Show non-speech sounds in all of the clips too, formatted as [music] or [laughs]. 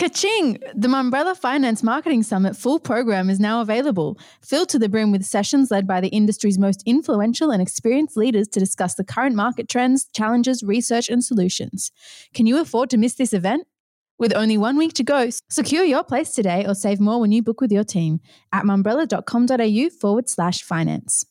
Kaching! The Mumbrella Finance Marketing Summit full program is now available, filled to the brim with sessions led by the industry's most influential and experienced leaders to discuss the current market trends, challenges, research, and solutions. Can you afford to miss this event? With only one week to go, secure your place today or save more when you book with your team at mumbrella.com.au forward slash finance.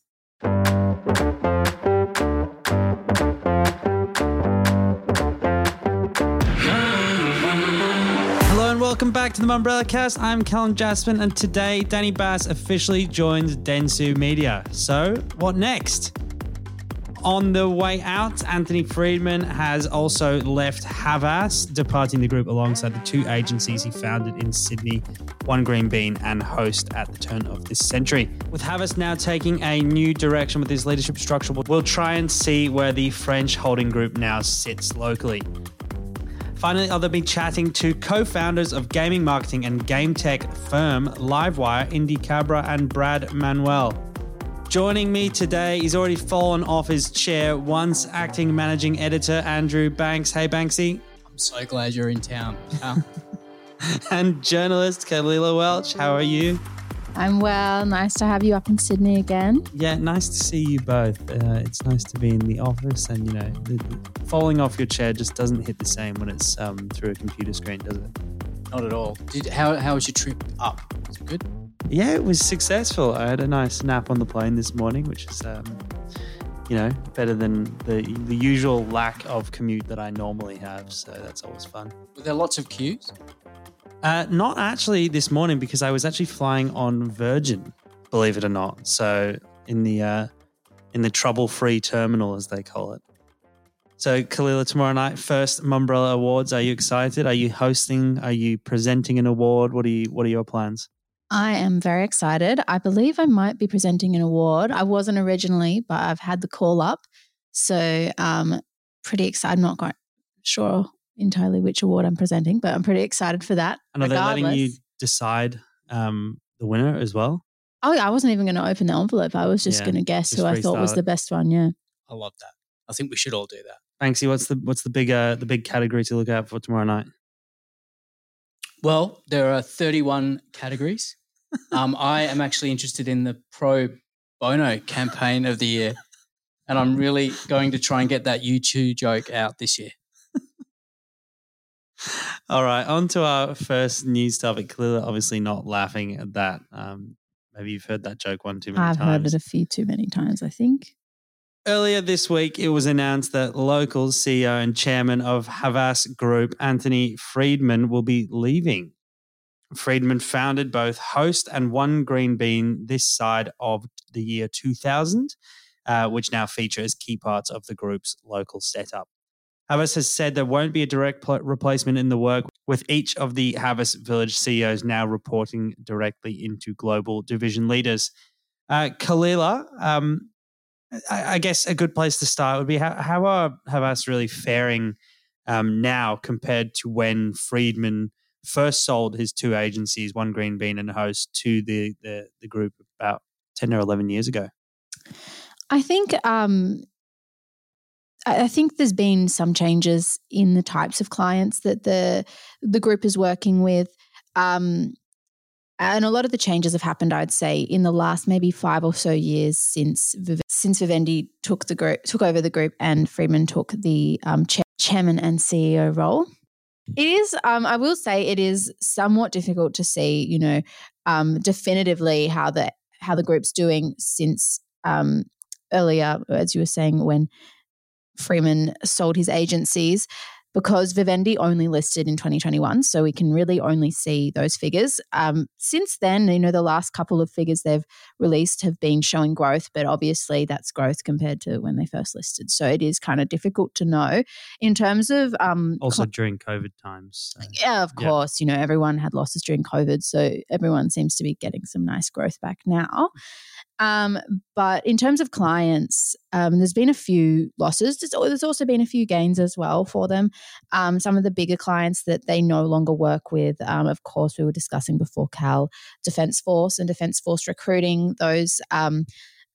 Back to the Mumbrella Cast. I'm Callum Jasper, and today Danny Bass officially joins Dentsu Media. So, what next? On the way out, Anthony Freedman has also left Havas, departing the group alongside the two agencies he founded in Sydney, One Green Bean and Host at the turn of this century. With Havas now taking a new direction with his leadership structure, we'll try and see where the French holding group now sits locally. Finally, I'll be chatting to co founders of gaming marketing and game tech firm Livewire, Indy Khabra and Brad Maunder. Joining me today, he's already fallen off his chair, once acting managing editor Andrew Banks. Hey, Banksy. I'm so glad you're in town. [laughs] and journalist Kalila Welch. How are you? I'm well. Nice to have you up in Sydney again. Yeah, nice to see you both. Uh, it's nice to be in the office, and you know, the, the falling off your chair just doesn't hit the same when it's um, through a computer screen, does it? Not at all. Did, how, how was your trip up? Was it good? Yeah, it was successful. I had a nice nap on the plane this morning, which is, um, you know, better than the the usual lack of commute that I normally have. So that's always fun. Were there lots of queues? Uh, not actually this morning because I was actually flying on Virgin, believe it or not. So in the uh, in the trouble-free terminal, as they call it. So Kalila, tomorrow night, first Mumbrella Awards. Are you excited? Are you hosting? Are you presenting an award? What are you What are your plans? I am very excited. I believe I might be presenting an award. I wasn't originally, but I've had the call up. So um pretty excited. I'm not quite sure entirely which award I'm presenting, but I'm pretty excited for that. And are they letting you decide um, the winner as well? Oh, yeah, I wasn't even going to open the envelope. I was just yeah, going to guess who I thought was it. the best one. Yeah, I love that. I think we should all do that. Banksy, what's the what's the big uh, the big category to look out for tomorrow night? Well, there are 31 categories. [laughs] um, I am actually interested in the pro bono campaign of the year, and I'm really going to try and get that U2 joke out this year. All right, on to our first news topic. Clearly, obviously not laughing at that. Um, maybe you've heard that joke one too many I've times. I've heard it a few too many times, I think. Earlier this week, it was announced that local CEO and chairman of Havas Group, Anthony Freedman, will be leaving. Freedman founded both Host and One Green Bean this side of the year 2000, uh, which now features key parts of the group's local setup. Havas has said there won't be a direct pl- replacement in the work, with each of the Havas Village CEOs now reporting directly into global division leaders. Uh, Kalila, um, I, I, guess a good place to start would be how, how are Havas really faring um, now compared to when Freedman first sold his two agencies, One Green Bean and Host, to the, the, the group about 10 or 11 years ago? I think um, I think there's been some changes in the types of clients that the the group is working with. Um, and a lot of the changes have happened, I'd say, in the last maybe five or so years since since Vivendi took the group took over the group and Freedman took the um, chair, chairman and CEO role. It is, um, I will say, it is somewhat difficult to see, you know, um, definitively how the how the group's doing since um, earlier, as you were saying, when Freedman sold his agencies because Vivendi only listed in 2021. So we can really only see those figures. Um, since then, you know, the last couple of figures they've released have been showing growth, but obviously that's growth compared to when they first listed. So it is kind of difficult to know. In terms of. Um, also during COVID times. So. Yeah, of course. Yeah. You know, everyone had losses during COVID. So everyone seems to be getting some nice growth back now. Um, but in terms of clients, um, there's been a few losses. There's, also been a few gains as well for them. Um, some of the bigger clients that they no longer work with, um, of course, we were discussing before Cal, Defence Force and Defence Force recruiting. Those, um,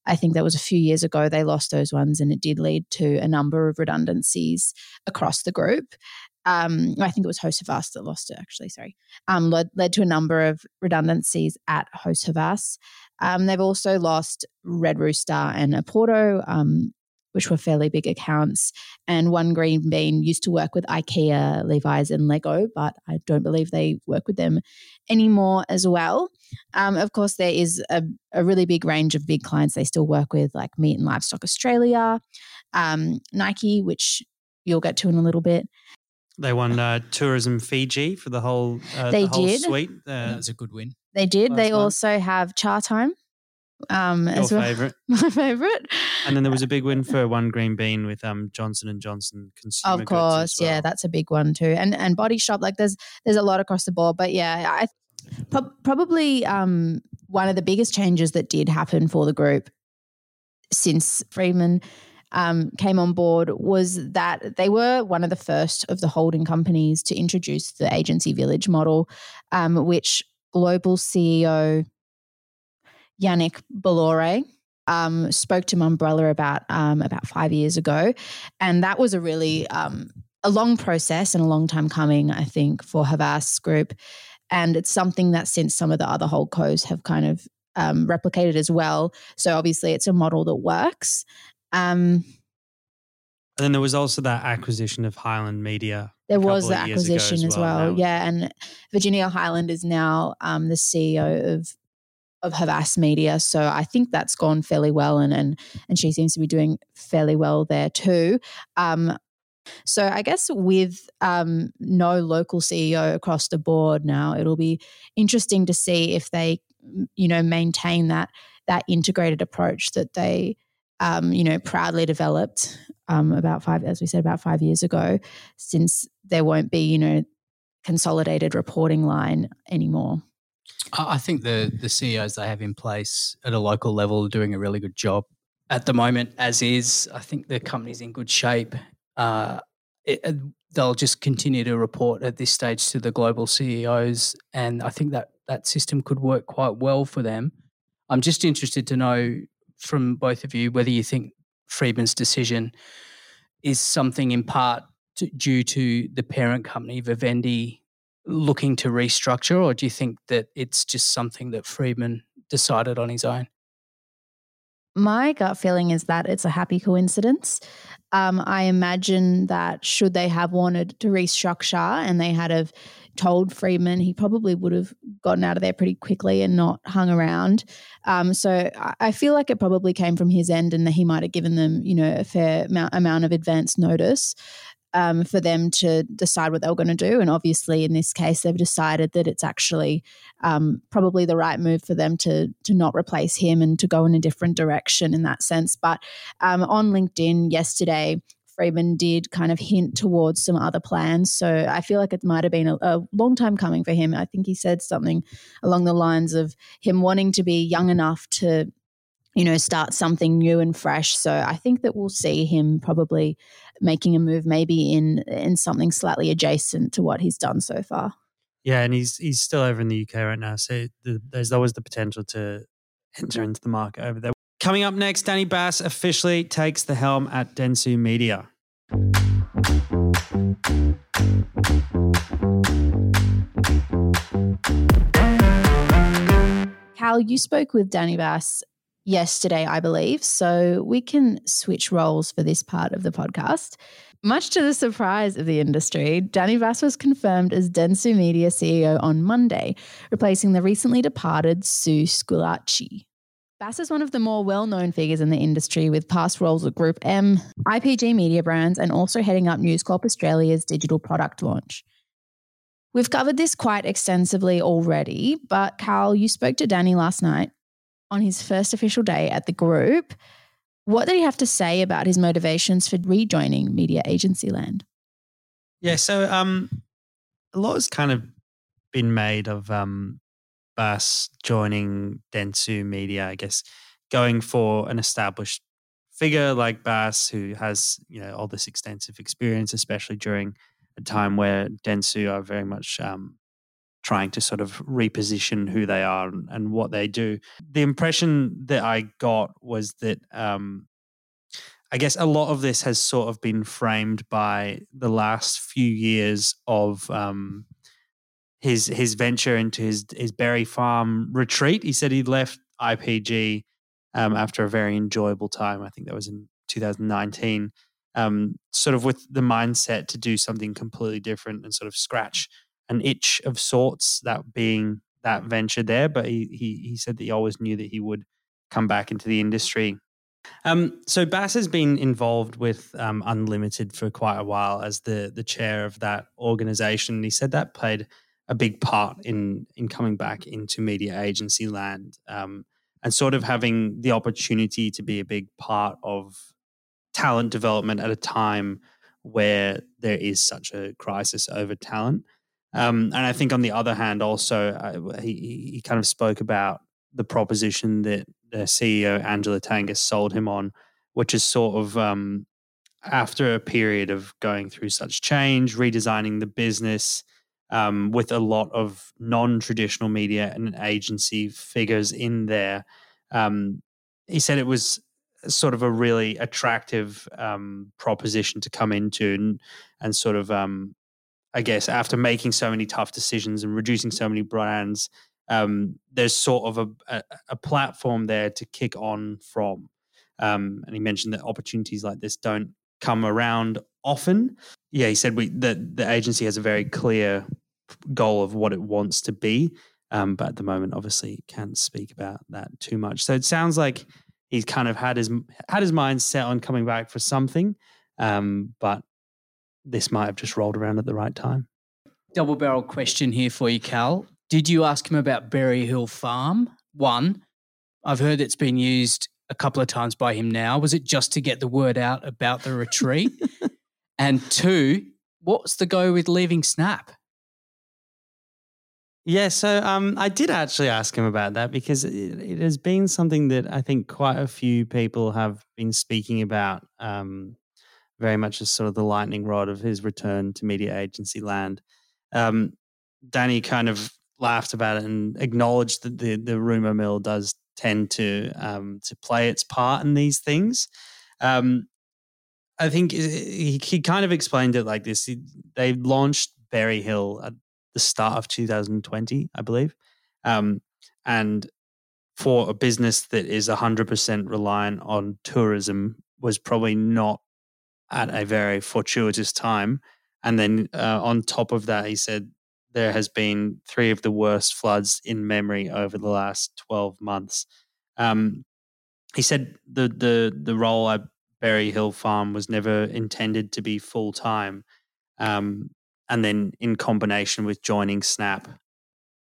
I think that was a few years ago, they lost those ones, and it did lead to a number of redundancies across the group. Um, I think it was Host Havas that lost it, actually, sorry, um, led, led to a number of redundancies at Host Havas. Um, they've also lost Red Rooster and Oporto, um, which were fairly big accounts. And One Green Bean used to work with IKEA, Levi's, and Lego, but I don't believe they work with them anymore as well. Um, of course, there is a, a, really big range of big clients they still work with, like Meat and Livestock Australia, um, Nike, which you'll get to in a little bit. They won uh, Tourism Fiji for the whole, uh, they the whole did. suite. that Uh, was a good win. They did. They month. also have Chatime. Um, your as well. favorite. [laughs] My favorite. And then there was a big win for One Green Bean with um, Johnson and Johnson Consumer of Goods course as well. yeah that's a big one too and and body shop like there's there's a lot across the board but yeah i prob- probably um one of the biggest changes that did happen for the group since Freedman um, came on board was that they were one of the first of the holding companies to introduce the agency village model, um, which global CEO Yannick Bolloré um, spoke to Mumbrella about um, about five years ago, and that was a really um, a long process and a long time coming, I think, for Havas Group, and it's something that since some of the other holdcos have kind of um, replicated as well. So obviously, it's a model that works. Um, And then there was also that acquisition of Hyland Media. there was the of years ago acquisition as well, now. yeah. And Virginia Hyland is now um, the CEO of of Havas Media, so I think that's gone fairly well, and and and she seems to be doing fairly well there too. Um, so I guess with um, no local CEO across the board now, it'll be interesting to see if they, you know, maintain that that integrated approach that they, um, you know, proudly developed um, about five, as we said, about five years ago, since there won't be, you know, consolidated reporting line anymore. I think the the CEOs they have in place at a local level are doing a really good job at the moment. As is, I think the company's in good shape. Uh, it, they'll just continue to report at this stage to the global CEOs, and I think that that system could work quite well for them. I'm just interested to know from both of you whether you think Freedman's decision is something in part to, due to the parent company Vivendi looking to restructure, or do you think that it's just something that Freedman decided on his own? My gut feeling is that it's a happy coincidence. Um, I imagine that should they have wanted to restructure and they had have told Freedman, he probably would have gotten out of there pretty quickly and not hung around. Um, so I, feel like it probably came from his end and that he might have given them, you know, a fair amount, amount of advance notice. Um, for them to decide what they were going to do. And obviously, in this case, they've decided that it's actually um, probably the right move for them to to not replace him and to go in a different direction in that sense. But um, on LinkedIn yesterday, Freedman did kind of hint towards some other plans. So I feel like it might have been a, a long time coming for him. I think he said something along the lines of him wanting to be young enough to you know start something new and fresh so i think that we'll see him probably making a move maybe in in something slightly adjacent to what he's done so far Yeah, and he's he's still over in the UK right now, so the, there's always the potential to enter into the market over there. Coming up next, Danny Bass officially takes the helm at Dentsu Media. cal you spoke with danny bass yesterday i believe so we can switch roles for this part of the podcast much to the surprise of the industry, Danny Bass was confirmed as Dentsu Media CEO on Monday, replacing the recently departed Sue Squillace. Bass is one of the more well known figures in the industry with past roles at Group M, IPG Media Brands, and also heading up News Corp Australia's digital product launch. We've covered this quite extensively already, but Carl, you spoke to Danny last night on his first official day at the group. What did he have to say about his motivations for rejoining media agency land? Yeah, so um, a lot has kind of been made of um, Bass joining Dentsu Media. I guess going for an established figure like Bass, who has you know all this extensive experience, especially during a time where Dentsu are very much um, trying to sort of reposition who they are and, and what they do. The impression that I got was that um, I guess a lot of this has sort of been framed by the last few years of um, his his venture into his his berry farm retreat. He said he left IPG um, after a very enjoyable time. I think that was in 2019. Um, sort of with the mindset to do something completely different and sort of scratch an itch of sorts, that being that venture there. But he he, he said that he always knew that he would come back into the industry. Um, so Bass has been involved with um, Unlimited for quite a while as the the chair of that organization. He said that played a big part in in coming back into media agency land um, and sort of having the opportunity to be a big part of talent development at a time where there is such a crisis over talent. Um, and I think on the other hand, also uh, he he kind of spoke about the proposition that the CEO Angela Tangas sold him on, which is sort of um, after a period of going through such change, redesigning the business, um, with a lot of non-traditional media and agency figures in there. Um, he said it was sort of a really attractive um, proposition to come into and, and sort of, um, I guess, after making so many tough decisions and reducing so many brands, um, there's sort of a, a, a, platform there to kick on from. Um, and he mentioned that opportunities like this don't come around often. Yeah, he said we that the agency has a very clear goal of what it wants to be. Um, but at the moment, obviously, can't speak about that too much. So it sounds like he's kind of had his had his mind set on coming back for something, um, but this might have just rolled around at the right time. Double barrel question here for you, Cal. Did you ask him about Berry Hill Farm? One, I've heard it's been used a couple of times by him now. Was it just to get the word out about the retreat? [laughs] and two, what's the go with leaving Snap? Yeah, so um, I did actually ask him about that because it, it, has been something that I think quite a few people have been speaking about, um, very much as sort of the lightning rod of his return to media agency land. Um, Danny kind of laughed about it and acknowledged that the the rumor mill does tend to um, to play its part in these things. Um, I think he, he kind of explained it like this: he, they launched Berry Hill at the start of 2020, I believe, um, and for a business that is 100% reliant on tourism was probably not at a very fortuitous time. And then uh, on top of that, he said there has been three of the worst floods in memory over the last 12 months. Um, he said the the the role at Berry Hill Farm was never intended to be full time, um, and then in combination with joining Snap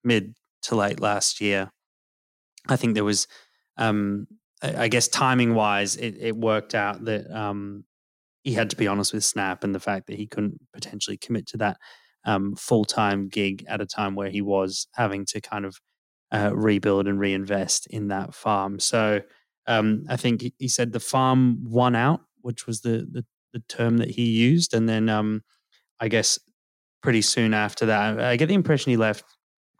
mid to late last year, I think there was, um, I guess timing wise, it, it worked out that um, he had to be honest with Snap and the fact that he couldn't potentially commit to that um, full time gig at a time where he was having to kind of uh, rebuild and reinvest in that farm. So um, I think he said the farm won out, which was the the, the term that he used, and then um, I guess pretty soon after that, I get the impression he left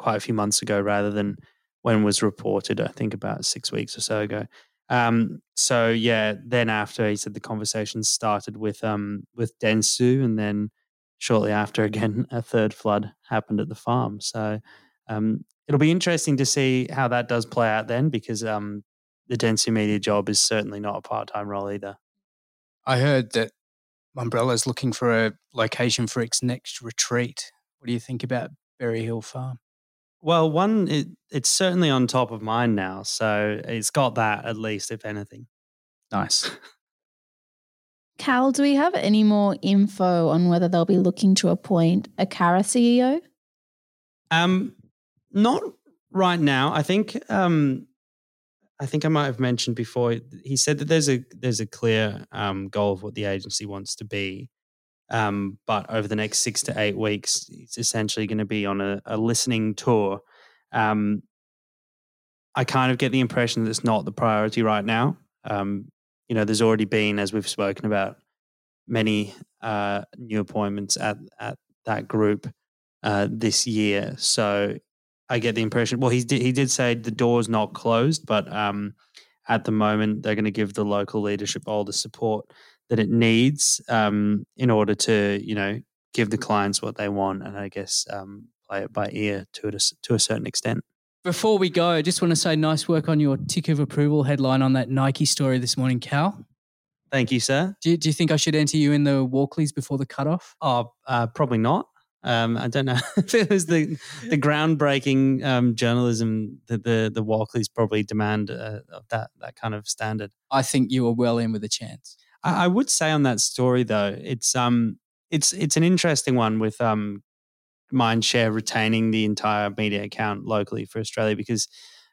quite a few months ago rather than when was reported. I think about six weeks or so ago. Um, so yeah, then after he said the conversation started with um with Dentsu, and then shortly after, [laughs] again, a third flood happened at the farm. So um, it'll be interesting to see how that does play out then, because um, the Dentsu Media job is certainly not a part time role either. I heard that Mumbrella is looking for a location for its next retreat. What do you think about Berry Hill Farm? Well, one, it, it's certainly on top of mind now. So it's got that at least, if anything. Nice. Cal, do we have any more info on whether they'll be looking to appoint a Carat CEO? Um, not right now. I think um, I think I might have mentioned before. He said that there's a there's a clear um, goal of what the agency wants to be, um, but over the next six to eight weeks, it's essentially going to be on a, a listening tour. Um, I kind of get the impression that it's not the priority right now. Um, you know, there's already been, as we've spoken about, many uh, new appointments at at that group uh, this year. So I get the impression. Well, he did he did say the door's not closed, but um, at the moment. They're going to give the local leadership all the support that it needs um, in order to, you know, give the clients what they want, and I guess um, play it by ear to a, to a certain extent. Before we go, I just want to say nice work on your tick of approval headline on that Nike story this morning, Cal. Thank you, sir. Do you, do you think I should enter you in the Walkleys before the cutoff? Oh, uh, probably not. Um, I don't know [laughs] if it was the the groundbreaking um, journalism that the the Walkleys probably demand uh, of that that kind of standard. I think you are well in with a chance. I, I, would say on that story though, it's um it's it's an interesting one with um Mindshare retaining the entire media account locally for Australia because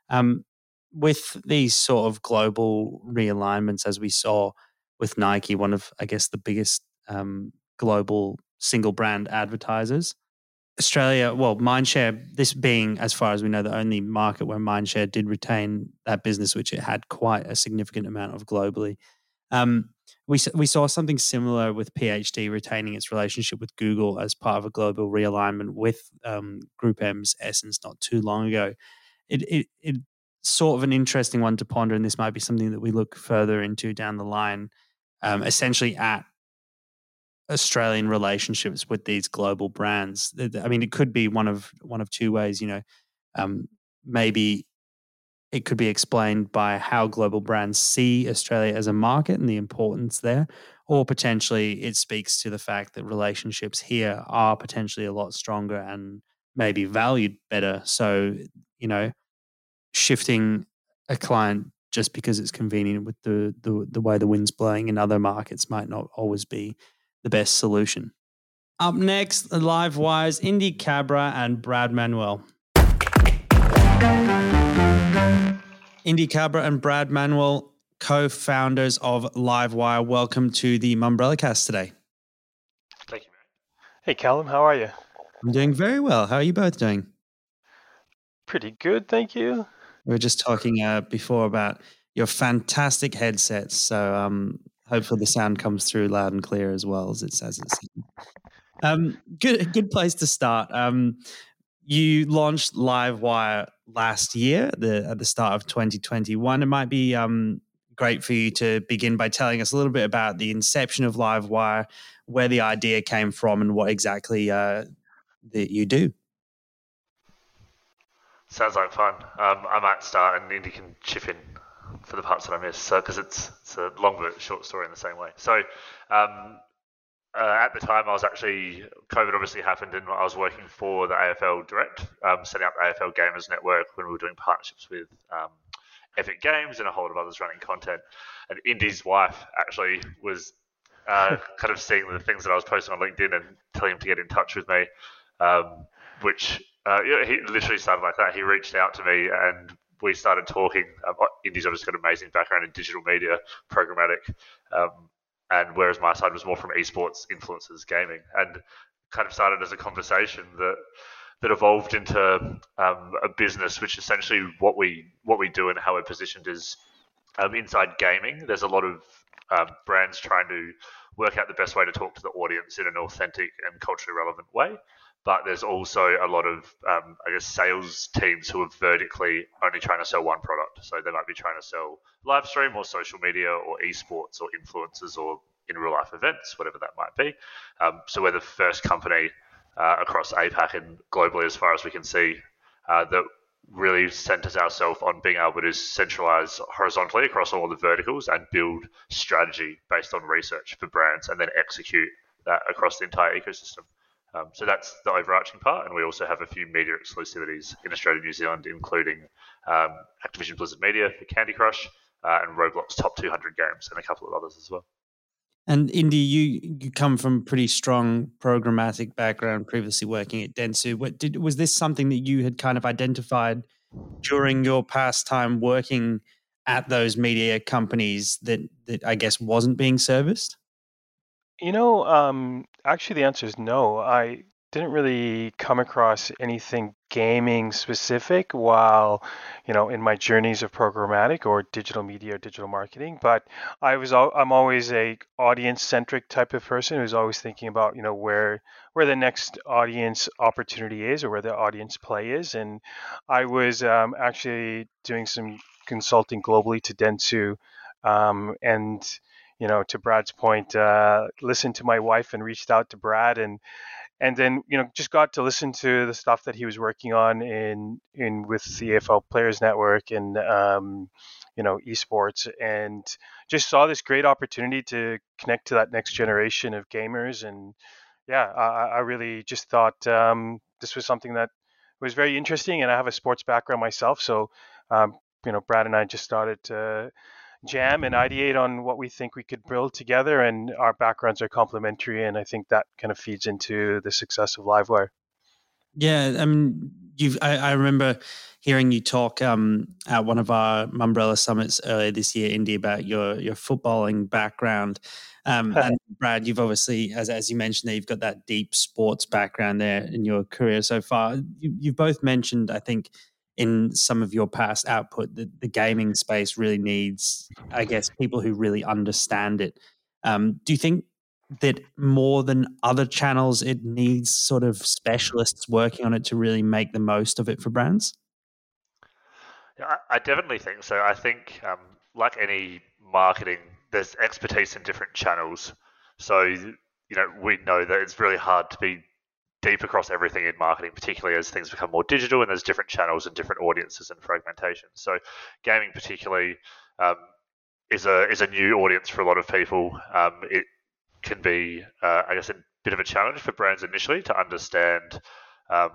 um with these sort of global realignments as we saw with Nike, one of I guess the biggest um, global single brand advertisers. Australia, well, Mindshare, this being, as far as we know, the only market where Mindshare did retain that business, which it had quite a significant amount of globally. Um, we, we saw something similar with PhD retaining its relationship with Google as part of a global realignment with um, Group M's Essence not too long ago. It, it, it sort of an interesting one to ponder, and this might be something that we look further into down the line. Um, essentially, at Australian relationships with these global brands. I mean, it could be one of one of two ways. You know, um, maybe it could be explained by how global brands see Australia as a market and the importance there, or potentially it speaks to the fact that relationships here are potentially a lot stronger and maybe valued better. So, you know, shifting a client just because it's convenient with the the, the way the wind's blowing in other markets might not always be the best solution. Up next, Livewire, Indy Khabra and Brad Maunder. Indy Khabra and Brad Maunder, co-founders of Livewire. Welcome to the Mumbrella Cast today. Thank you, man. Hey, Callum, how are you? I'm doing very well. How are you both doing? Pretty good, thank you. We were just talking uh, before about your fantastic headsets. So um, hopefully the sound comes through loud and clear as well as it says it's. Um, good, good place to start. Um, you launched Livewire last year, the, at the start of 2021. It might be um, great for you to begin by telling us a little bit about the inception of Livewire, where the idea came from, and what exactly uh, that you do. Sounds like fun. Um, I might start, and Indy can chip in for the parts that I missed. So because it's it's a long but short story in the same way. So um, uh, at the time, I was actually COVID obviously happened, and I was working for the AFL Direct, um, setting up the AFL Gamers Network when we were doing partnerships with um, Epic Games and a whole lot of others running content. And Indy's wife actually was uh, [laughs] kind of seeing the things that I was posting on LinkedIn and telling him to get in touch with me, um, which uh, he literally started like that. He reached out to me and we started talking. Um, Indy's obviously got an amazing background in digital media, programmatic, um, and whereas my side was more from esports, influencers, gaming, and kind of started as a conversation that that evolved into um, a business, which essentially what we what we do and how we're positioned is um, inside gaming. There's a lot of um, brands trying to work out the best way to talk to the audience in an authentic and culturally relevant way but there's also a lot of um, I guess sales teams who are vertically only trying to sell one product. So they might be trying to sell live stream or social media or esports or influencers or in real life events, whatever that might be. Um, so we're the first company uh, across APAC and globally, as far as we can see, uh, that really centers ourselves on being able to centralize horizontally across all the verticals and build strategy based on research for brands and then execute that across the entire ecosystem. Um, so that's the overarching part, and we also have a few media exclusivities in Australia and New Zealand, including um, Activision Blizzard Media for Candy Crush uh, and Roblox Top 200 Games, and a couple of others as well. And Indy, you you come from pretty strong programmatic background, previously working at Dentsu. What did was this something that you had kind of identified during your past time working at those media companies that that I guess wasn't being serviced? You know, um, actually, the answer is no. I didn't really come across anything gaming specific while, you know, in my journeys of programmatic or digital media or digital marketing. But I was, I'm always a audience centric type of person who's always thinking about, you know, where where the next audience opportunity is or where the audience play is. And I was um, actually doing some consulting globally to Dentsu, um, and you know, to Brad's point, uh, listened to my wife and reached out to Brad and and then you know just got to listen to the stuff that he was working on in in with the AFL Players Network and um, you know esports and just saw this great opportunity to connect to that next generation of gamers and yeah I, I really just thought um, this was something that was very interesting and I have a sports background myself so um, you know Brad and I just started to jam and ideate on what we think we could build together and our backgrounds are complementary and I think that kind of feeds into the success of Livewire. Yeah, I mean, you've. I, I remember hearing you talk um, at one of our Mumbrella summits earlier this year, Indy, about your your footballing background. Um, [laughs] and Brad, you've obviously, as as you mentioned, there you've got that deep sports background there in your career so far. You, you've both mentioned, I think, in some of your past output that the gaming space really needs, I guess, people who really understand it. Um, do you think that more than other channels, it needs sort of specialists working on it to really make the most of it for brands? Yeah, I, definitely think so. I think, um, like any marketing, there's expertise in different channels. So, you know, we know that it's really hard to be deep across everything in marketing, particularly as things become more digital and there's different channels and different audiences and fragmentation. So, gaming particularly um, is a is a new audience for a lot of people. Um, it can be, uh, I guess, a bit of a challenge for brands initially to understand um,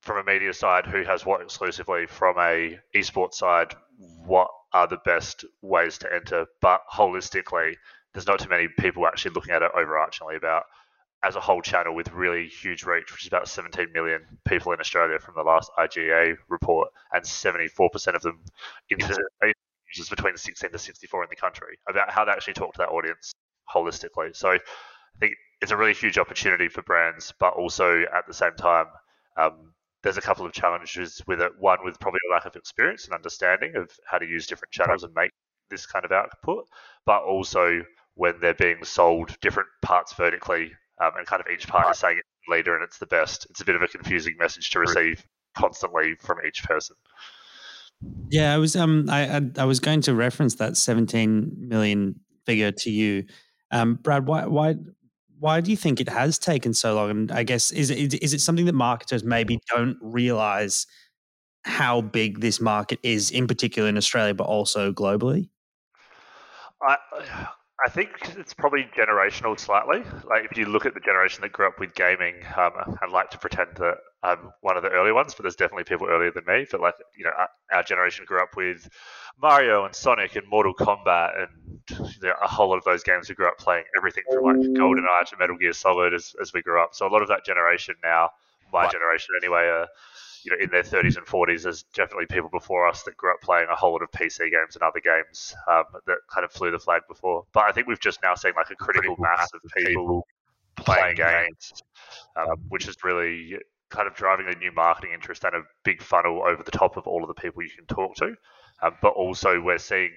from a media side who has what exclusively, from a esports side, what are the best ways to enter. But holistically, there's not too many people actually looking at it overarchingly about as a whole channel with really huge reach, which is about 17 million people in Australia from the last IGA report, and 74% of them users between 16 to 64 in the country, about how they actually talk to that audience holistically. So I think it's a really huge opportunity for brands, but also at the same time, um, there's a couple of challenges with it. One, with probably a lack of experience and understanding of how to use different channels and make this kind of output, but also when they're being sold different parts vertically um, and kind of each part is saying it's the leader and it's the best. It's a bit of a confusing message to receive constantly from each person. Yeah, I was um I, I, I was going to reference that 17 million figure to you, um, Brad. Why why why do you think it has taken so long? And I guess is it is it something that marketers maybe don't realize how big this market is, in particular in Australia, but also globally? I I think it's probably generational slightly. Like if you look at the generation that grew up with gaming, um, I'd like to pretend that I'm one of the early ones, but there's definitely people earlier than me. But like you know, our, our generation grew up with Mario and Sonic and Mortal Kombat and you know, a whole lot of those games. We grew up playing everything from like GoldenEye to Metal Gear Solid as, as we grew up. So a lot of that generation now, my generation anyway, are you know, in their 30s and 40s, there's definitely people before us that grew up playing a whole lot of PC games and other games um, that kind of flew the flag before. But I think we've just now seen like a critical mass of people playing games, um, which is really kind of driving a new marketing interest and a big funnel over the top of all of the people you can talk to. Um, but also, we're seeing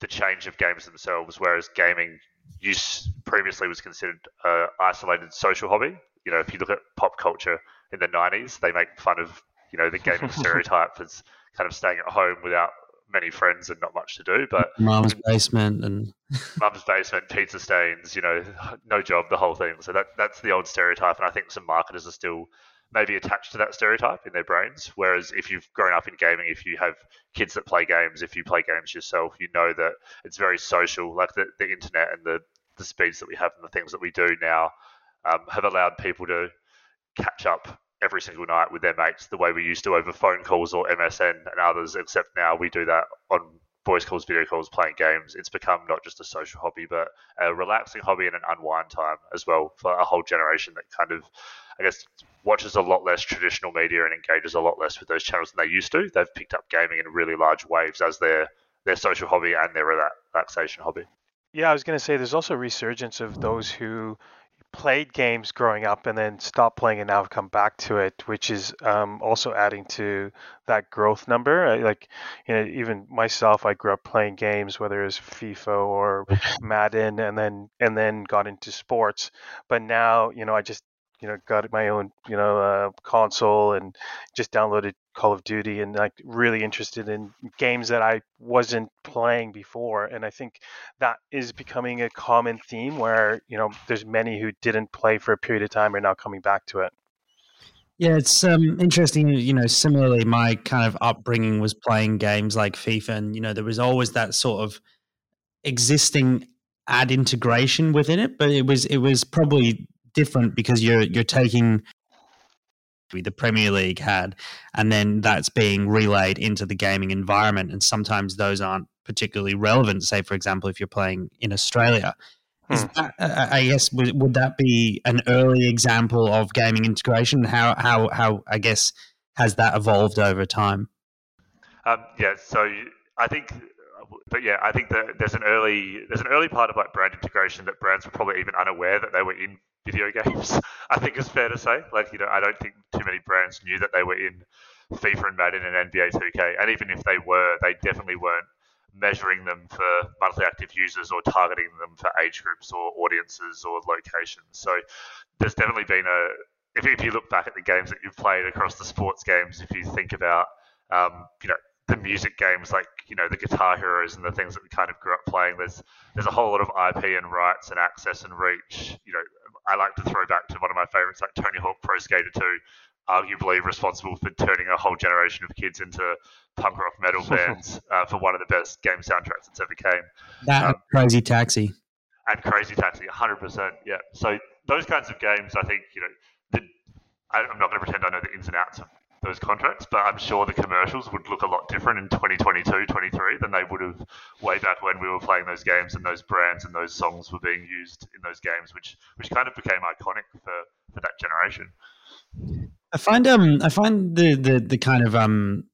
the change of games themselves, whereas gaming use previously was considered an isolated social hobby. You know, if you look at pop culture, in the 90s. They make fun of, you know, the gaming [laughs] stereotype as kind of staying at home without many friends and not much to do. But mum's basement and [laughs] mum's basement, pizza stains, you know, no job, the whole thing. So that that's the old stereotype, and I think some marketers are still maybe attached to that stereotype in their brains. Whereas if you've grown up in gaming, if you have kids that play games, if you play games yourself, you know that it's very social. Like the, the internet and the the speeds that we have and the things that we do now um, have allowed people to catch up every single night with their mates the way we used to over phone calls or MSN and others, except now we do that on voice calls, video calls, playing games. It's become not just a social hobby, but a relaxing hobby and an unwind time as well for a whole generation that kind of, I guess, watches a lot less traditional media and engages a lot less with those channels than they used to. They've picked up gaming in really large waves as their their social hobby and their relaxation hobby. Yeah, I was going to say there's also a resurgence of those who played games growing up and then stopped playing and now have come back to it, which is um, also adding to that growth number. like, you know, even myself, I grew up playing games, whether it was FIFA or Madden, and then and then got into sports. But now, you know, I just you know got my own you know uh, console and just downloaded Call of Duty and like really interested in games that I wasn't playing before. And I think that is becoming a common theme where, you know, there's many who didn't play for a period of time are now coming back to it. Yeah, it's um, interesting. You know, similarly, my kind of upbringing was playing games like FIFA, and you know, there was always that sort of existing ad integration within it, but it was it was probably different because you're you're taking the Premier League had, and then that's being relayed into the gaming environment. And sometimes those aren't particularly relevant. Say, for example, if you're playing in Australia, Hmm. That, uh, I guess would, would that be an early example of gaming integration? How how how I guess has that evolved over time? Um, yeah, so I think, but yeah, I think that there's an early there's an early part of like brand integration that brands were probably even unaware that they were in video [laughs] games. I think it's fair to say. Like you know, I don't think too many brands knew that they were in FIFA and Madden and NBA 2K, and even if they were, they definitely weren't measuring them for monthly active users or targeting them for age groups or audiences or locations. So there's definitely been a if, if you look back at the games that you've played across the sports games, if you think about um, you know the music games like you know the Guitar Heroes and the things that we kind of grew up playing, there's there's a whole lot of IP and rights and access and reach. You know, I like to throw back to one of my favorites like Tony Hawk Pro Skater 2, arguably responsible for turning a whole generation of kids into punk rock metal [laughs] bands uh, for one of the best game soundtracks that's ever came. That um, Crazy Taxi. And Crazy Taxi, 100%. Yeah. So those kinds of games, I think, you know, the, I, I'm not going to pretend I know the ins and outs of those contracts, but I'm sure the commercials would look a lot different in 2022, 23 than they would have way back when we were playing those games and those brands and those songs were being used in those games, which which kind of became iconic for, for that generation. I find um I find the the the kind of um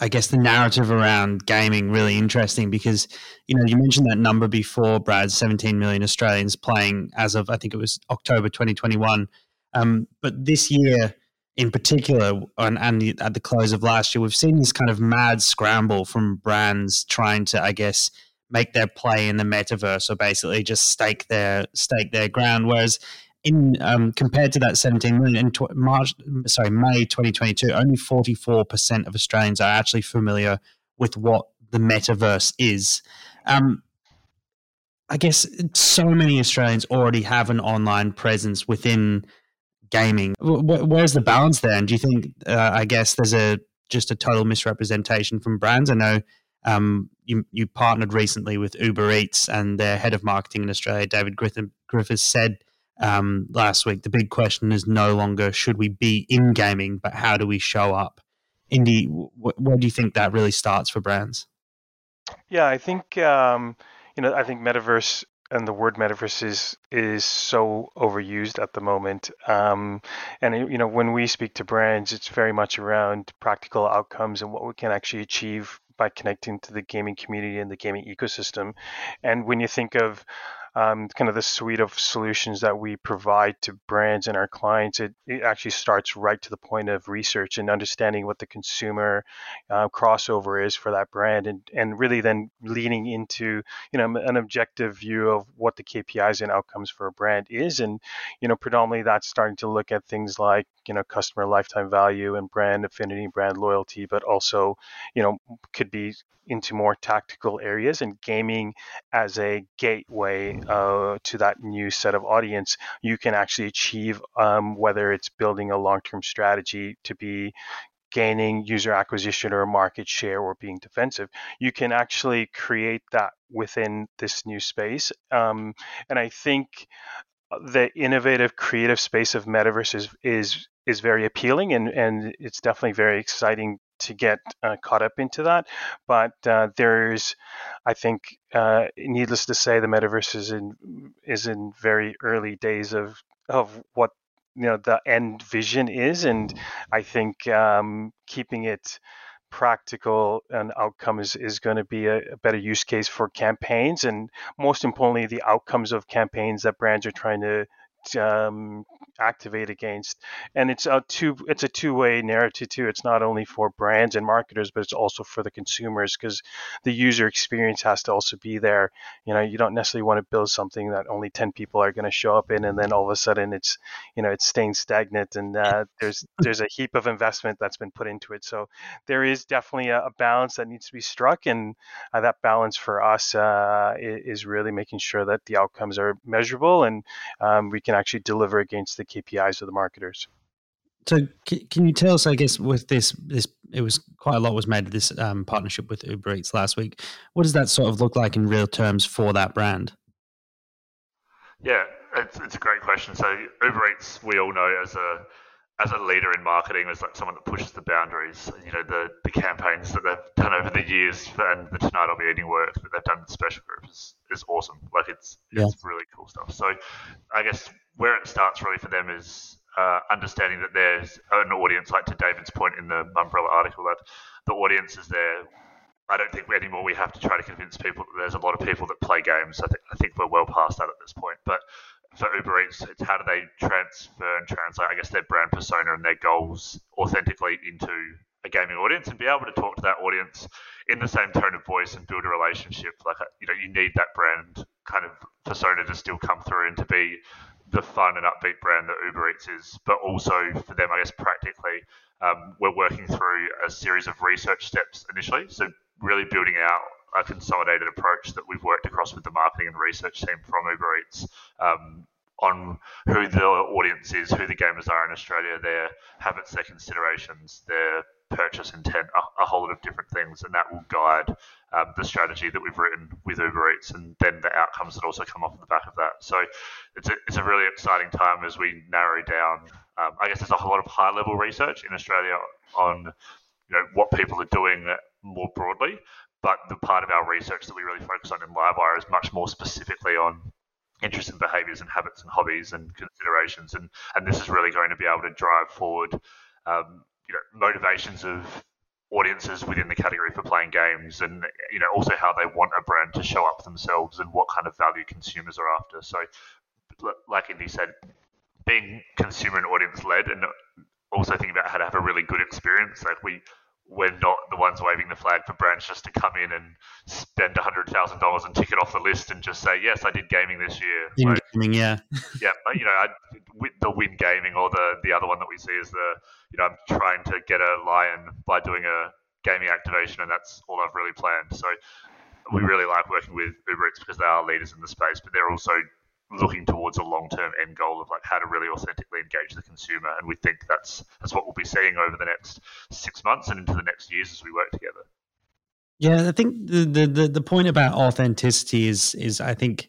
I guess the narrative around gaming really interesting because you know you mentioned that number before, Brad, 17 million Australians playing as of I think it was October 2021. Um, but this year in particular, and, and at the close of last year, we've seen this kind of mad scramble from brands trying to, I guess, make their play in the metaverse or basically just stake their stake their ground. Whereas in um, compared to that 17 million in tw- March, sorry, May 2022, only 44% of Australians are actually familiar with what the metaverse is. Um, I guess so many Australians already have an online presence within gaming. Where's the balance there? And do you think, uh, I guess, there's a just a total misrepresentation from brands? I know um, you you partnered recently with Uber Eats and their head of marketing in Australia, David Griffiths, said um, last week. The big question is no longer should we be in gaming, but how do we show up? Indy, wh- where do you think that really starts for brands? Yeah, I think um, you know I think metaverse and the word metaverse is is so overused at the moment. Um, and you know when we speak to brands, it's very much around practical outcomes and what we can actually achieve by connecting to the gaming community and the gaming ecosystem. And when you think of um, kind of the suite of solutions that we provide to brands and our clients, it, it actually starts right to the point of research and understanding what the consumer uh, crossover is for that brand, and and really then leaning into you know an objective view of what the KPIs and outcomes for a brand is, and you know predominantly that's starting to look at things like you know customer lifetime value and brand affinity, brand loyalty, but also you know could be into more tactical areas and gaming as a gateway uh, to that new set of audience you can actually achieve um, whether it's building a long-term strategy to be gaining user acquisition or market share or being defensive you can actually create that within this new space. Um, and i think the innovative creative space of metaverse is is is very appealing and and it's definitely very exciting to get uh, caught up into that. But uh, there's, I think, uh, needless to say, the metaverse is in is in very early days of of what you know the end vision is, and I think um, keeping it practical and outcome is, is going to be a, a, better use case for campaigns and most importantly the outcomes of campaigns that brands are trying to um, activate against. And it's a two it's a two way narrative too. It's not only for brands and marketers, but it's also for the consumers because the user experience has to also be there. You know, you don't necessarily want to build something that only ten people are going to show up in, and then all of a sudden it's you know it's staying stagnant, and uh, there's [laughs] there's a heap of investment that's been put into it. So there is definitely a, a balance that needs to be struck, and uh, that balance for us uh, is really making sure that the outcomes are measurable and um, we can actually deliver against the KPIs of the marketers. So, can you tell us? I guess with this, this it was quite a lot was made of this um, partnership with Uber Eats last week. What does that sort of look like in real terms for that brand? Yeah, it's, it's a great question. So, Uber Eats, we all know as a as a leader in marketing, as like someone that pushes the boundaries. You know, the, the campaigns that they've done over the years and the Tonight I'll Be Eating work that they've done with Special Group is, is awesome. Like it's yeah. it's really cool stuff. So I guess where it starts really for them is uh, understanding that there's an audience, like to David's point in the Mumbrella article, that the audience is there. I don't think anymore we have to try to convince people that there's a lot of people that play games. I think I think we're well past that at this point. But for Uber Eats, it's how do they transfer and translate, I guess, their brand persona and their goals authentically into a gaming audience and be able to talk to that audience in the same tone of voice and build a relationship. Like, you know, you need that brand kind of persona to still come through and to be the fun and upbeat brand that Uber Eats is, but also for them, I guess, practically, um, we're working through a series of research steps initially. So, really building out a consolidated approach that we've worked across with the marketing and research team from Uber Eats um, on who the audience is, who the gamers are in Australia, their habits, their considerations, their purchase intent, a, a whole lot of different things, and that will guide um, the strategy that we've written with Uber Eats, and then the outcomes that also come off the back of that. So it's a, it's a really exciting time as we narrow down. Um, I guess there's a whole lot of high level research in Australia on you know what people are doing more broadly, but the part of our research that we really focus on in Livewire is much more specifically on interests and behaviours and habits and hobbies and considerations, and and this is really going to be able to drive forward, um, you know, motivations of audiences within the category for playing games, and you know also how they want a brand to show up themselves and what kind of value consumers are after. So, like Indy said, being consumer and audience led, and also thinking about how to have a really good experience. Like we we're not the ones waving the flag for brands just to come in and spend hundred thousand dollars and tick it off the list and just say, "Yes, I did gaming this year." In like, gaming, yeah, [laughs] yeah. You know, I, the win gaming or the the other one that we see is the you know I'm trying to get a lion by doing a gaming activation, and that's all I've really planned. So we really like working with Uber Eats because they are leaders in the space, but they're also looking towards a long-term end goal of like how to really authentically engage the consumer and we think that's that's what we'll be seeing over the next six months and into the next years as we work together. Yeah i think the the the point about authenticity is is i think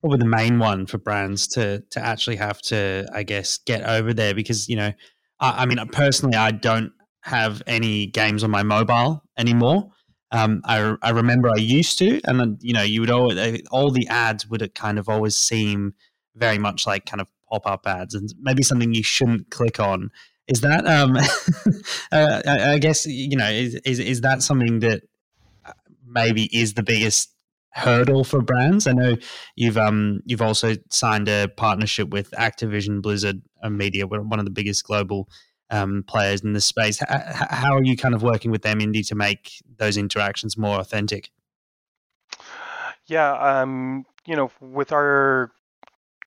probably the main one for brands to to actually have to i guess get over there because you know i, I mean personally i don't have any games on my mobile anymore um, I, I remember I used to, and then you know you would always all the ads would kind of always seem very much like kind of pop up ads, and maybe something you shouldn't click on. Is that um, [laughs] uh, I, I guess you know is, is is that something that uh, maybe is the biggest hurdle for brands? I know you've um you've also signed a partnership with Activision Blizzard a Media, one of the biggest global um, players in this space. H- how are you kind of working with them, Indy, to make those interactions more authentic? Yeah, um, you know, with our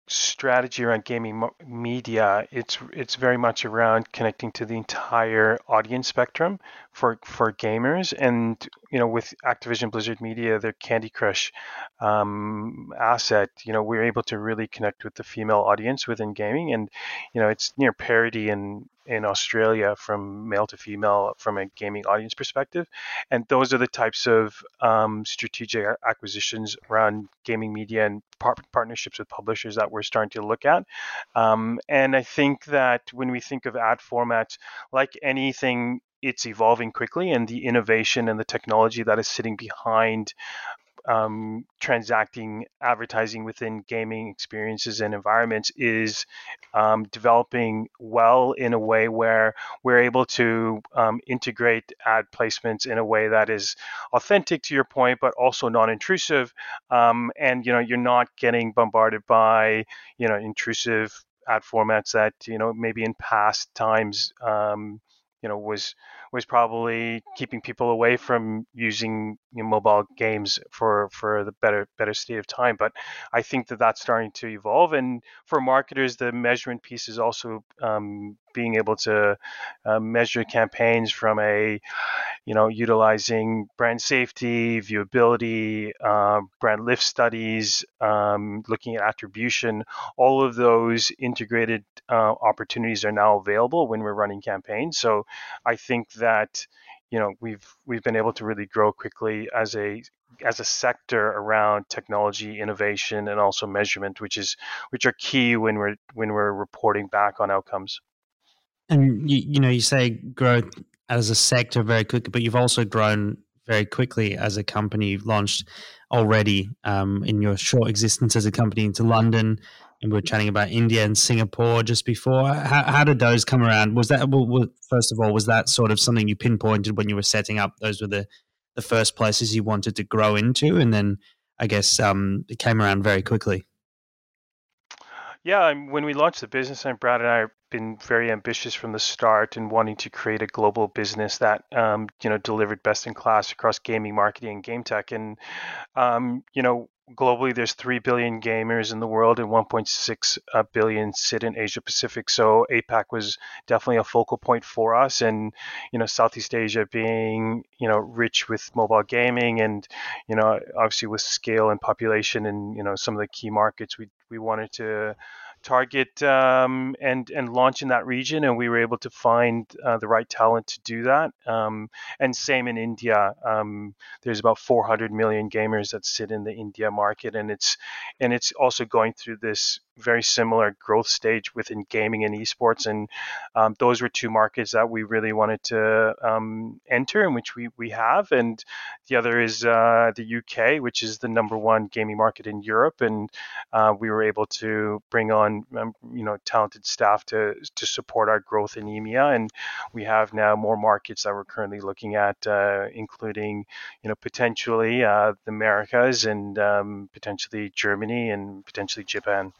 strategy around gaming media, it's it's very much around connecting to the entire audience spectrum for for gamers. And you know, with Activision Blizzard Media, their Candy Crush um, asset, you know, we're able to really connect with the female audience within gaming, and you know, it's near parity in in Australia from male to female from a gaming audience perspective. And those are the types of um, strategic acquisitions around gaming media and par- partnerships with publishers that we're starting to look at. Um, and I think that when we think of ad formats, like anything it's evolving quickly and the innovation and the technology that is sitting behind um, transacting advertising within gaming experiences and environments is um, developing well in a way where we're able to um, integrate ad placements in a way that is authentic to your point, but also non-intrusive. Um, and you know, you're not getting bombarded by you know intrusive ad formats that you know maybe in past times um, you know was was probably keeping people away from using you know, mobile games for for the better better state of time. But I think that that's starting to evolve, and for marketers, the measurement piece is also um, being able to uh, measure campaigns from a you know utilizing brand safety viewability uh, brand lift studies um, looking at attribution. All of those integrated uh, opportunities are now available when we're running campaigns. So i think that you know we've we've been able to really grow quickly as a as a sector around technology innovation and also measurement which is which are key when we're when we're reporting back on outcomes. And you, you know, you say growth as a sector very quickly, but you've also grown very quickly as a company. You've launched already um, in your short existence as a company into London, and we are chatting about India and Singapore just before. How, how did those come around? Was that well, first of all was that sort of something you pinpointed when you were setting up? Those were the the first places you wanted to grow into, and then I guess um, it came around very quickly. Yeah, when we launched the business, and Brad and I been very ambitious from the start and wanting to create a global business that um, you know delivered best in class across gaming, marketing, and game tech. And um, you know, globally, there's three billion gamers in the world, and 1.6 uh, sit in Asia Pacific. So APAC was definitely a focal point for us, and you know, Southeast Asia being you know rich with mobile gaming, and you know, obviously with scale and population, and you know, some of the key markets we we wanted to target um, and and launch in that region, and we were able to find uh, the right talent to do that. Um, and same in India. Um, there's about 400 million gamers that sit in the India market, and it's and it's also going through this very similar growth stage within gaming and esports. And um, those were two markets that we really wanted to um, enter, and which we, we have. And the other is uh, the UK, which is the number one gaming market in Europe. And uh, we were able to bring on um, you know talented staff to to support our growth in EMEA. And we have now more markets that we're currently looking at, uh, including you know potentially uh, the Americas and um, potentially Germany and potentially Japan.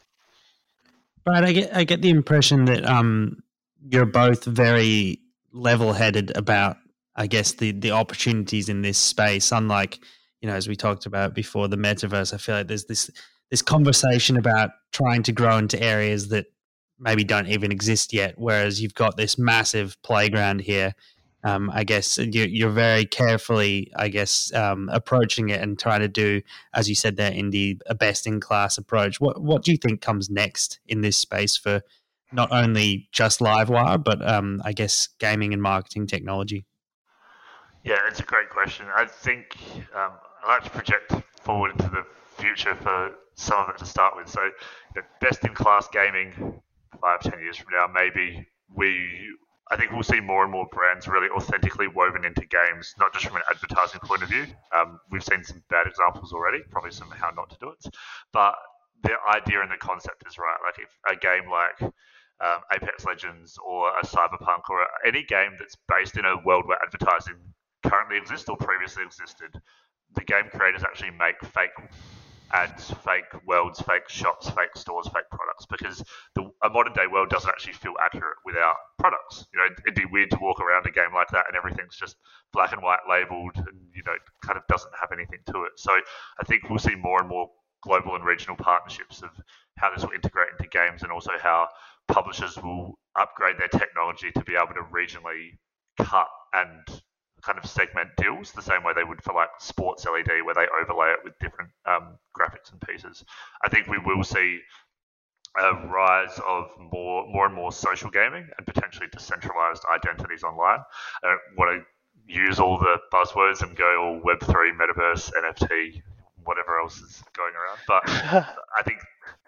Right, I get I get the impression that um, you're both very level-headed about, I guess, the the opportunities in this space. Unlike, you know, as we talked about before, the metaverse. I feel like there's this this conversation about trying to grow into areas that maybe don't even exist yet. Whereas you've got this massive playground here um, I guess you, are very carefully, I guess, um, approaching it and trying to do, as you said there, Indy, a best in class approach. What what do you think comes next in this space for not only just Livewire, but um, I guess gaming and marketing technology? Yeah, it's a great question. I think um, I like to project forward into the future for some of it to start with. So, best in class gaming five, ten years from now, maybe we I think we'll see more and more brands really authentically woven into games, not just from an advertising point of view. Um, we've seen some bad examples already, probably some how not to do it. But the idea and the concept is right. Like if a game like um, Apex Legends or a Cyberpunk or any game that's based in a world where advertising currently exists or previously existed, the game creators actually make fake ads, fake worlds, fake shops, fake stores, fake products because the, a modern day world doesn't actually feel accurate without products. You know, it'd be weird to walk around a game like that and everything's just black and white labeled and, you know, kind of doesn't have anything to it. So I think we'll see more and more global and regional partnerships of how this will integrate into games and also how publishers will upgrade their technology to be able to regionally cut and kind of segment deals the same way they would for like sports LED, where they overlay it with different um, graphics and pieces. I think we will see a rise of more, more and more social gaming and potentially decentralized identities online. I don't want to use all the buzzwords and go all Web three, metaverse, NFT, whatever else is going around, but [laughs] I think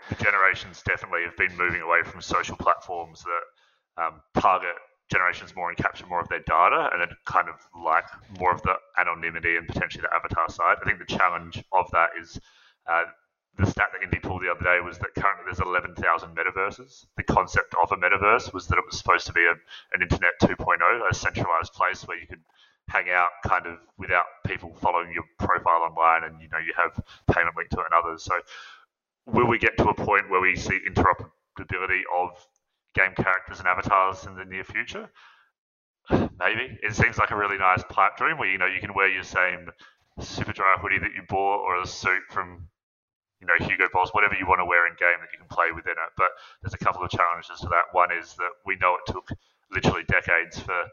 the generations definitely have been moving away from social platforms that um, target generations more and capture more of their data and then kind of like more of the anonymity and potentially the avatar side. I think the challenge of that is uh, the stat that Indy pulled the other day was that currently there's 11,000 metaverses. The concept of a metaverse was that it was supposed to be a, an internet 2.0, a centralized place where you could hang out kind of without people following your profile online and you know you have payment linked to it and others. So will we get to a point where we see interoperability of game characters and avatars in the near future. [sighs] Maybe it seems like a really nice pipe dream where you know you can wear your same Superdry hoodie that you bought or a suit from you know Hugo Boss, whatever you want to wear in game that you can play within it. But there's a couple of challenges to that. One is that we know it took literally decades for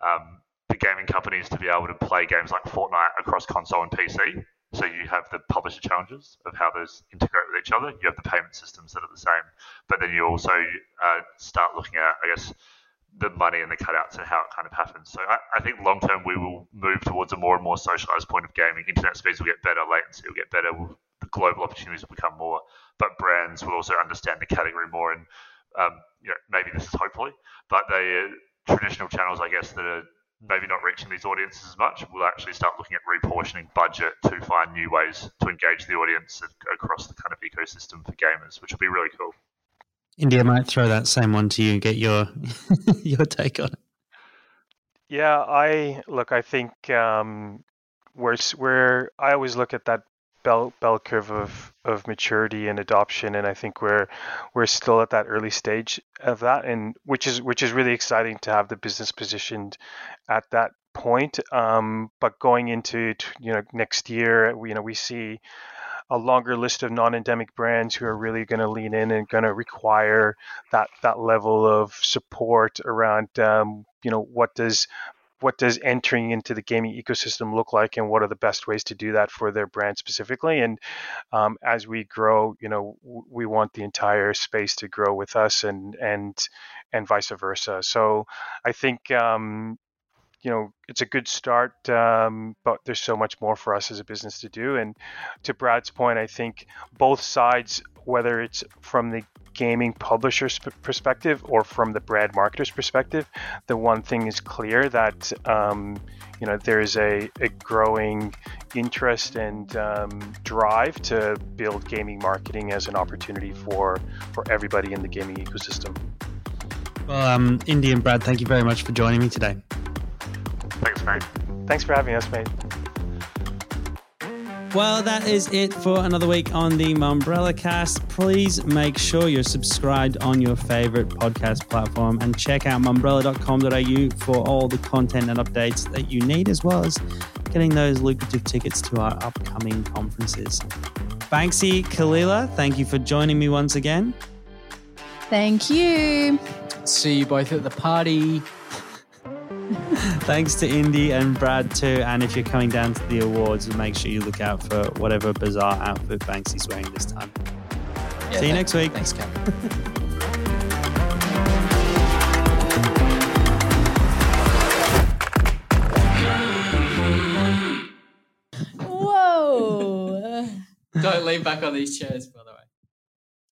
um, the gaming companies to be able to play games like Fortnite across console and PC. So you have the publisher challenges of how those integrate with each other. You have the payment systems that are the same, but then you also uh, start looking at, I guess, the money and the cutouts and how it kind of happens. So I, I think long term we will move towards a more and more socialized point of gaming. Internet speeds will get better, latency will get better, the global opportunities will become more, but brands will also understand the category more. And um, you know, maybe this is hopefully, but the traditional channels, I guess, that are maybe not reaching these audiences as much, we'll actually start looking at reportioning budget to find new ways to engage the audience across the kind of ecosystem for gamers, which will be really cool. India might throw that same one to you and get your [laughs] your take on it. Yeah, I look. I think um, we're we're. I always look at that bell bell curve of of maturity and adoption and I think we're we're still at that early stage of that and which is which is really exciting to have the business positioned at that point. Um, but going into you know next year you know we see a longer list of non-endemic brands who are really going to lean in and going to require that that level of support around um, you know what does what does entering into the gaming ecosystem look like and what are the best ways to do that for their brand specifically? And um, as we grow you know we want the entire space to grow with us and and and vice versa. So i think um, you know it's a good start um, but there's so much more for us as a business to do. And to brad's point i think both sides whether it's from the gaming publisher's perspective or from the brand marketer's perspective, the one thing is clear that um, you know there's a, a growing interest and um, drive to build gaming marketing as an opportunity for for everybody in the gaming ecosystem. Well, um, Indy and Brad, thank you very much for joining me today. Thanks, mate. Thanks for having us, mate. Well, that is it for another week on the Mumbrella Cast. Please make sure you're subscribed on your favorite podcast platform and check out mumbrella.com.au for all the content and updates that you need, as well as getting those lucrative tickets to our upcoming conferences. Banksy Kalila, thank you for joining me once again. Thank you. See you both at the party. [laughs] Thanks to Indy and Brad too. And if you're coming down to the awards, make sure you look out for whatever bizarre outfit Banksy's wearing this time. Yeah, See you next week. Thanks, Kevin. Whoa. [laughs] Don't lean back on these chairs, by the way.